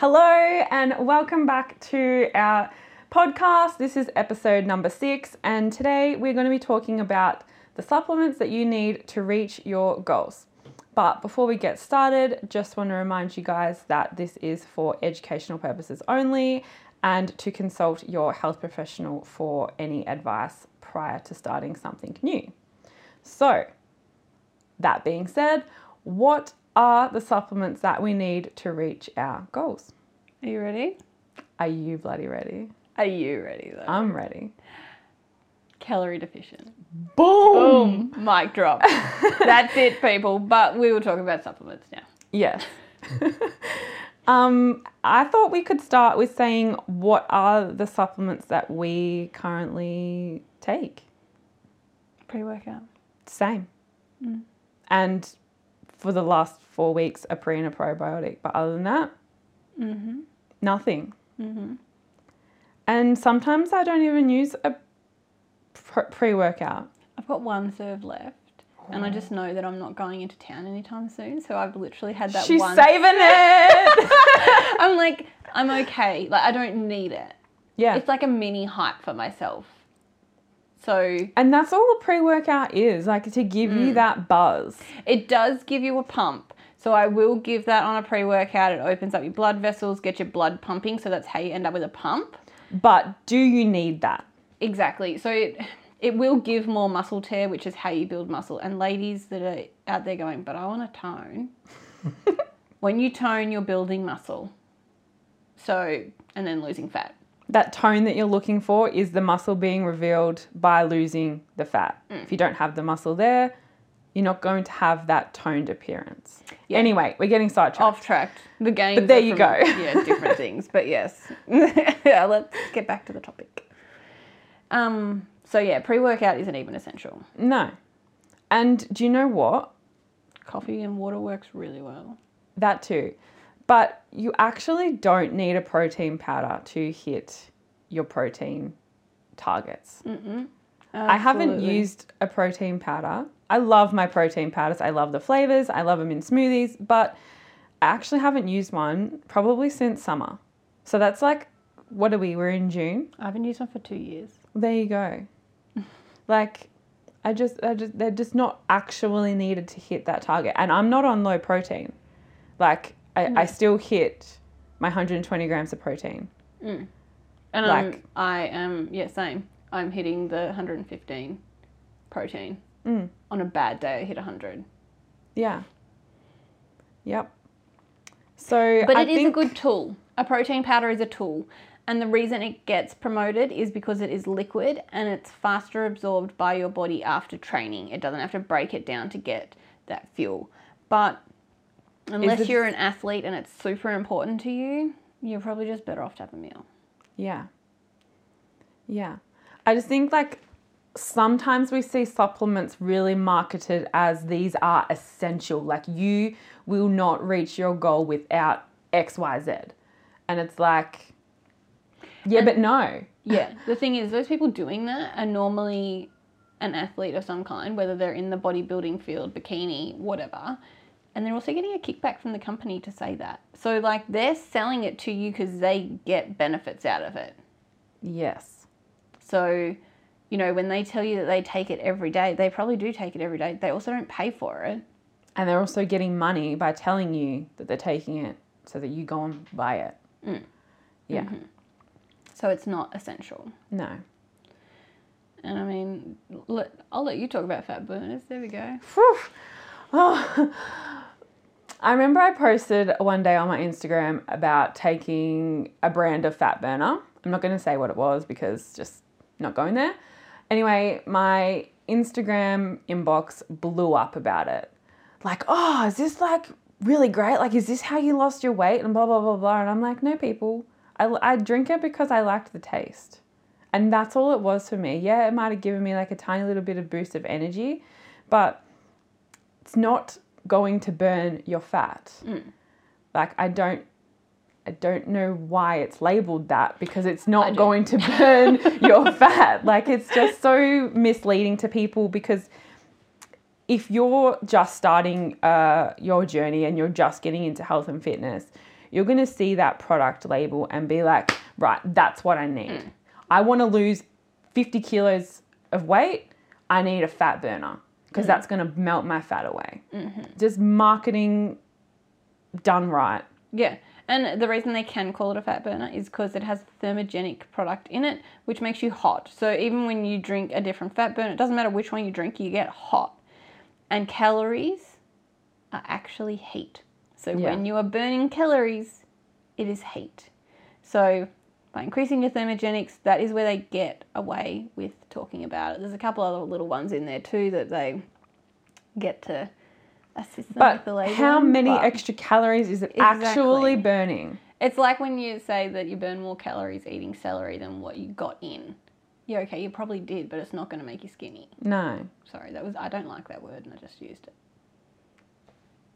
Hello, and welcome back to our podcast. This is episode number six, and today we're going to be talking about the supplements that you need to reach your goals. But before we get started, just want to remind you guys that this is for educational purposes only and to consult your health professional for any advice prior to starting something new. So, that being said, what are the supplements that we need to reach our goals? Are you ready? Are you bloody ready? Are you ready though? I'm ready. Calorie deficient. Boom! Boom. Mic drop. That's it, people. But we will talk about supplements now. Yes. um, I thought we could start with saying what are the supplements that we currently take? Pre workout. Same. And for the last four weeks, a pre and a probiotic. But other than that, Mm-hmm. nothing. Mm-hmm. And sometimes I don't even use a pre workout. I've got one serve left. And I just know that I'm not going into town anytime soon. So I've literally had that She's one. saving it. I'm like, I'm okay. Like, I don't need it. yeah. It's like a mini hype for myself. So And that's all a pre workout is, like to give Mm. you that buzz. It does give you a pump. So I will give that on a pre workout. It opens up your blood vessels, get your blood pumping. So that's how you end up with a pump. But do you need that? Exactly. So it, it will give more muscle tear, which is how you build muscle. And ladies that are out there going, but I want to tone. when you tone, you're building muscle. So, and then losing fat. That tone that you're looking for is the muscle being revealed by losing the fat. Mm. If you don't have the muscle there, you're not going to have that toned appearance. Yeah. Anyway, we're getting sidetracked. Off tracked. The games. there you from- go. Yeah, different things. But yes. yeah, let's get back to the topic. Um. So yeah, pre workout isn't even essential. No. And do you know what? Coffee and water works really well. That too. But you actually don't need a protein powder to hit your protein targets. I haven't used a protein powder. I love my protein powders. I love the flavors. I love them in smoothies, but I actually haven't used one probably since summer. So that's like, what are we? We're in June. I haven't used one for two years. There you go. like, I just, I just, they're just not actually needed to hit that target. And I'm not on low protein. Like, I, I still hit my 120 grams of protein. And Like- I'm, I am, yeah, same. I'm hitting the 115 protein. Mm. On a bad day, I hit 100. Yeah. Yep. So, But I it is a good tool. A protein powder is a tool. And the reason it gets promoted is because it is liquid and it's faster absorbed by your body after training. It doesn't have to break it down to get that fuel. But unless you're an athlete and it's super important to you, you're probably just better off to have a meal. Yeah. Yeah. I just think like sometimes we see supplements really marketed as these are essential. Like you will not reach your goal without XYZ. And it's like, yeah, but no. Yeah. the thing is, those people doing that are normally an athlete of some kind, whether they're in the bodybuilding field, bikini, whatever. And they're also getting a kickback from the company to say that. So, like, they're selling it to you because they get benefits out of it. Yes. So, you know, when they tell you that they take it every day, they probably do take it every day. They also don't pay for it. And they're also getting money by telling you that they're taking it so that you go and buy it. Mm. Yeah. Mm-hmm. So, it's not essential. No. And I mean, let, I'll let you talk about fat burners. There we go. Phew. Oh. I remember I posted one day on my Instagram about taking a brand of fat burner. I'm not going to say what it was because just not going there. Anyway, my Instagram inbox blew up about it. Like, oh, is this like really great? Like, is this how you lost your weight? And blah, blah, blah, blah. And I'm like, no, people. I, I drink it because I liked the taste. And that's all it was for me. Yeah, it might have given me like a tiny little bit of boost of energy, but it's not going to burn your fat. Like I don't I don't know why it's labeled that because it's not going to burn your fat. Like it's just so misleading to people because if you're just starting uh, your journey and you're just getting into health and fitness, you're going to see that product label and be like, right, that's what I need. I want to lose 50 kilos of weight. I need a fat burner because mm. that's going to melt my fat away. Mm-hmm. Just marketing done right. Yeah. And the reason they can call it a fat burner is because it has thermogenic product in it, which makes you hot. So even when you drink a different fat burner, it doesn't matter which one you drink, you get hot. And calories are actually heat. So Yeah. when you are burning calories, it is heat. So increasing your thermogenics, that is where they get away with talking about it. There's a couple other little ones in there too that they get to assist them with But the labeling. how many but- extra calories is it actually burning? it's like when you say that you burn more calories eating celery than what you got in. Yeah, okay, you probably did, but it's not going to make you skinny. No. Sorry, that was I don't like that word, and I just used it.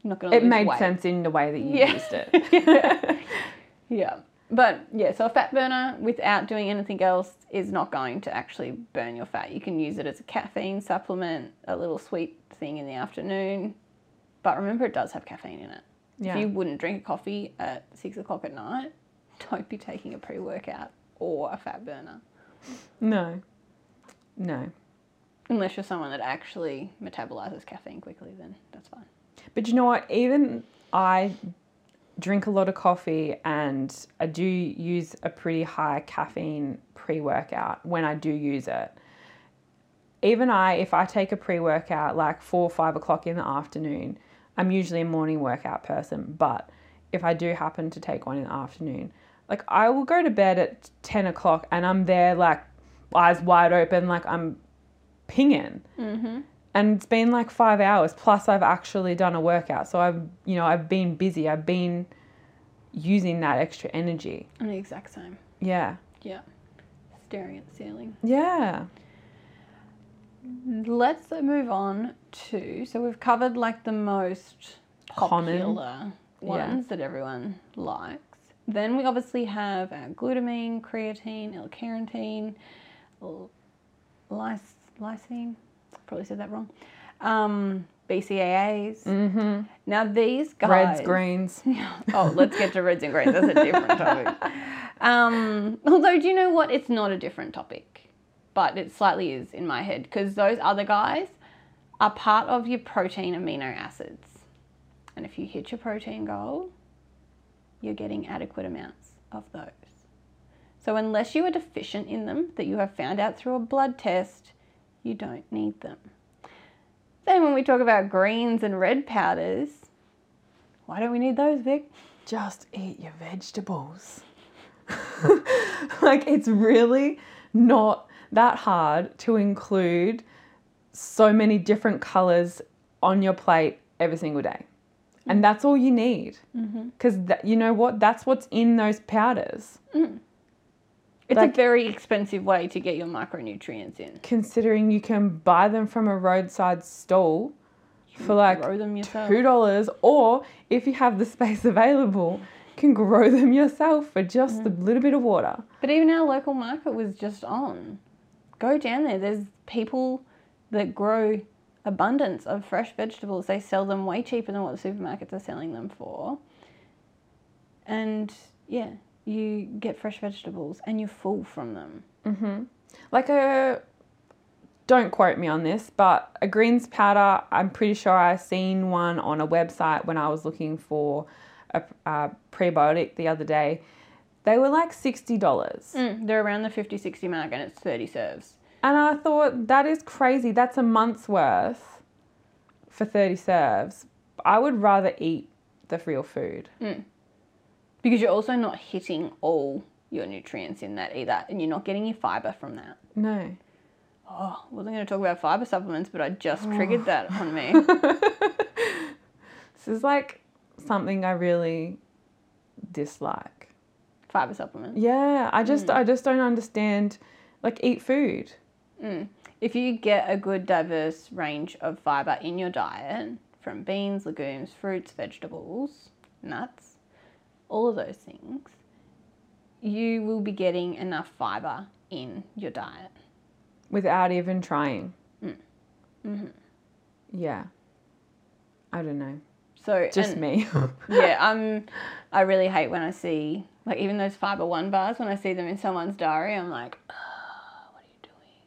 Not going to. It made sense in the way that you Yeah. used it. Yeah, but yeah, so a fat burner without doing anything else is not going to actually burn your fat. You can use it as a caffeine supplement, a little sweet thing in the afternoon, but remember it does have caffeine in it. Yeah. If you wouldn't drink a coffee at six o'clock at night, don't be taking a pre workout or a fat burner. No. No. Unless you're someone that actually metabolizes caffeine quickly, then that's fine. But you know what? Even I drink a lot of coffee and I do use a pretty high caffeine pre workout when I do use it. Even I, if I take a pre workout like four or five o'clock in the afternoon, I'm usually a morning workout person. But if I do happen to take one in the afternoon, like I will go to bed at 10 o'clock and I'm there like eyes wide open, like I'm pinging mm-hmm. And it's been like five hours plus i've actually done a workout so i've you know i've been busy i've been using that extra energy I'm the exact same. yeah Yeah. Staring at the ceiling. yeah Let's move on to so we've covered like the most Common. popular ones that everyone likes. Then we obviously have our glutamine, creatine, L-carnitine, lys- lysine. Probably said that wrong. Um, BCAAs. mm-hmm Now these guys. reds greens oh, let's get to reds and greens. That's a different topic. Um, although, do you know what? It's not a different topic, but it slightly is in my head because those other guys are part of your protein amino acids. And if you hit your protein goal, you're getting adequate amounts of those. So, unless you are deficient in them, that you have found out through a blood test, you don't need them. Then, when we talk about greens and red powders, why don't we need those, Vic? just eat your vegetables. Like it's really not that hard to include so many different colors on your plate every single day. And mm. that's all you need. Mm-hmm. Because you know what? That's what's in those powders mm. It's Like- a very expensive way to get your micronutrients in. considering you can buy them from a roadside stall for like Grow them yourself. two dollars, or if you have the space available, can grow them yourself for just a mm. little bit of water. But even our local market was just on. Go down there. There's people that grow abundance of fresh vegetables. They sell them way cheaper than what the supermarkets are selling them for. And yeah, you get fresh vegetables and you're full from them. Mhm. Like a, don't quote me on this, but a greens powder. I'm pretty sure I seen one on a website when I was looking for a, a prebiotic the other day. They were like sixty dollars. Mm, they're around the 50 60 mark and it's 30 serves. And I thought, that is crazy. That's a month's worth for 30 serves. I would rather eat the real food. Because you're also not hitting all your nutrients in that either. And you're not getting your fiber from that. No. Oh, wasn't going to talk about fiber supplements, but I just oh. triggered that on me. This is like something I really dislike. fiber supplements. Yeah, I just mm. I just don't understand like eat food. Mm. If you get a good diverse range of fiber in your diet from beans, legumes, fruits, vegetables, nuts, all of those things, you will be getting enough fiber in your diet. without even trying. Yeah. I don't know. So Just and- me. yeah, I'm. I really hate when I see like even those fiber one bars when I see them in someone's diary. I'm like, "Ah, what are you doing?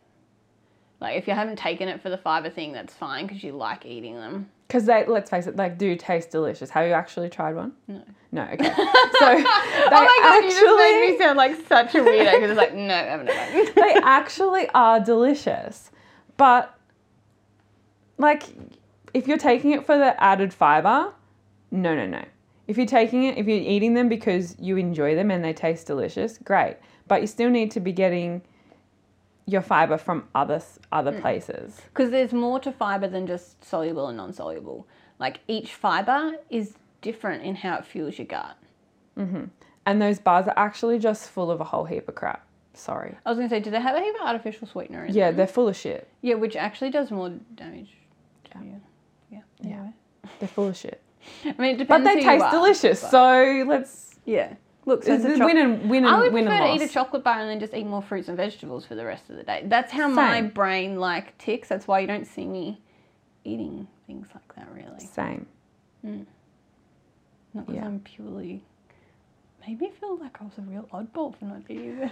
Like if you haven't taken it for the fiber thing, that's fine because you like eating them. Because they, let's face it, like do taste delicious. Have you actually tried one? No. No. Okay. So they oh my god, you just made me sound like such a weirdo because it's like no, I haven't done they actually are delicious, but like if you're taking it for the added fiber, no, no, no. If you're taking it, if you're eating them because you enjoy them and they taste delicious, great. But you still need to be getting your fiber from other other places. Because there's more to fiber than just soluble and non-soluble. Like each fiber is different in how it fuels your gut. Mhm. And those bars are actually just full of a whole heap of crap. Sorry. I was gonna say, do they have a heap of artificial sweetener in Yeah, them? they're full of shit. Yeah, which actually does more damage. To Yeah. you. Yeah. Yeah. Anyway. They're full of shit. I mean, it But they taste are, delicious. but- So let's yeah. Look, so it's it's a a win and win and I would win prefer to loss. eat a chocolate bar and then just eat more fruits and vegetables for the rest of the day. That's how my brain like ticks. That's why you don't see me eating things like that really. Same. Not because Yeah. I'm purely. Made me feel like I was a real oddball for not eating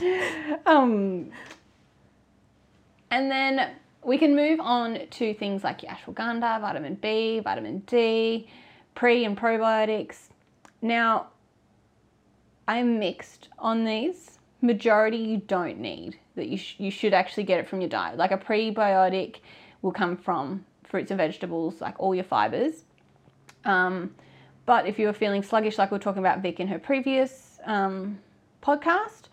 it. um, and then we can move on to things like your ashwagandha, vitamin B, vitamin D, pre and probiotics. Now, I'm mixed on these. Majority you don't need. That you sh- you should actually get it from your diet. Like a prebiotic will come from fruits and vegetables, like all your fibers. Um, but if you're feeling sluggish, like we were talking about Vic in her previous um, podcast,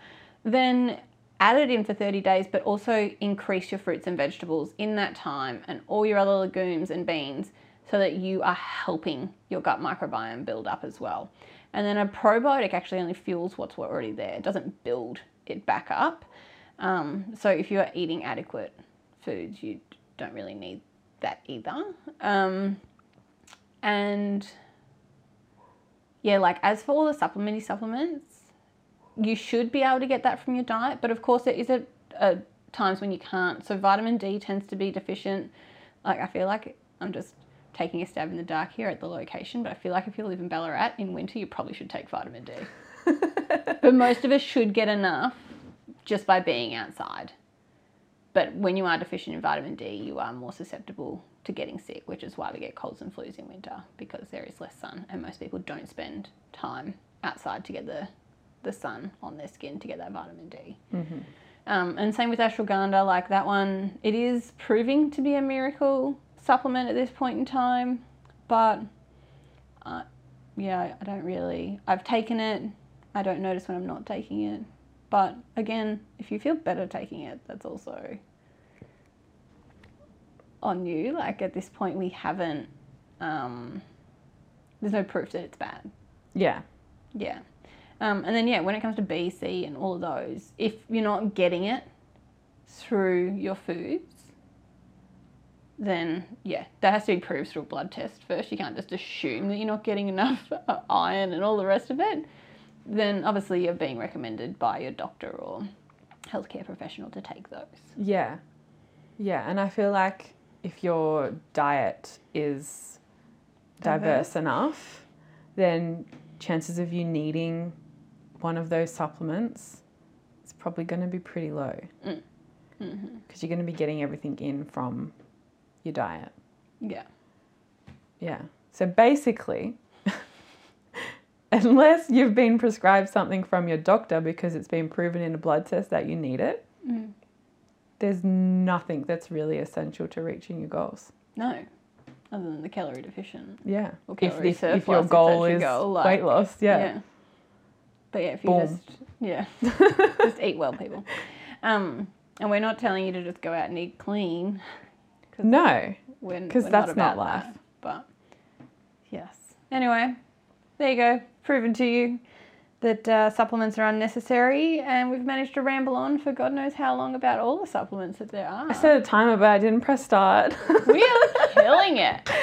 then add it in for 30 days, but also increase your fruits and vegetables in that time and all your other legumes and beans so that you are helping your gut microbiome build up as well. And then a probiotic actually only fuels what's already there, it doesn't build it back up. Um, so if you are eating adequate foods, you don't really need that either. Um, and yeah, like as for all the supplementy supplements, you should be able to get that from your diet. But of course, there is a, a times when you can't. So vitamin D tends to be deficient. Like I feel like I'm just taking a stab in the dark here at the location, but I feel like if you live in Ballarat in winter, you probably should take vitamin D. but most of us should get enough just by being outside. But when you are deficient in vitamin D, you are more susceptible to getting sick, which is why we get colds and flus in winter because there is less sun, and most people don't spend time outside to get the, the sun on their skin to get that vitamin D. Um, and same with ashwagandha, like that one, it is proving to be a miracle supplement at this point in time, but uh, yeah, I don't really. I've taken it. I don't notice when I'm not taking it. But again, if you feel better taking it, that's also on you. Like at this point, we haven't. Um, there's no proof that it's bad. Yeah. Yeah. Um, and then, yeah, when it comes to B, C, and all of those, if you're not getting it through your foods, then yeah, that has to be proved through a blood test first. You can't just assume that you're not getting enough iron and all the rest of it. Then obviously you're being recommended by your doctor or healthcare professional to take those. Yeah. Yeah. And I feel like if your diet is diverse, Diverse. enough, then chances of you needing one of those supplements is probably going to be pretty low. Because Mm. you're going to be getting everything in from your diet. Yeah. Yeah. So basically, unless you've been prescribed something from your doctor because it's been proven in a blood test that you need it, Mm. there's nothing that's really essential to reaching your goals. No, other than the calorie deficient. Yeah. Or If, calorie if, if your if goal your is goal, like- weight loss, yeah. But yeah, if you Boom. just yeah, just eat well, people. Um, and we're not telling you to just go out and eat clean. No. because that's not about life. that, but yes. Anyway, there you go. Proven to you that uh, supplements are unnecessary, and we've managed to ramble on for God knows how long about all the supplements that there are. I set a timer, but I didn't press start. we are killing it.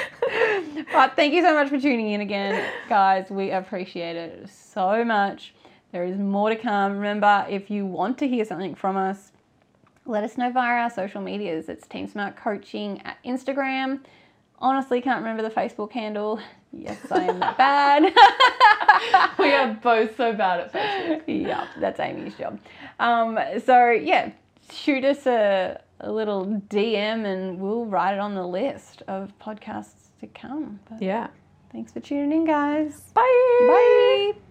But thank you so much for tuning in again, guys. We appreciate it so much. There is more to come. Remember, if you want to hear something from us, let us know via our social medias. It's Team Smart Coaching at Instagram. Honestly, can't remember the Facebook handle. Yes, I am that bad. we are both so bad at Facebook. yeah, that's Amy's job. Um, so yeah, shoot us a, a little DM and we'll write it on the list of podcasts to come. But Yeah. thanks for tuning in, guys. Bye. Bye.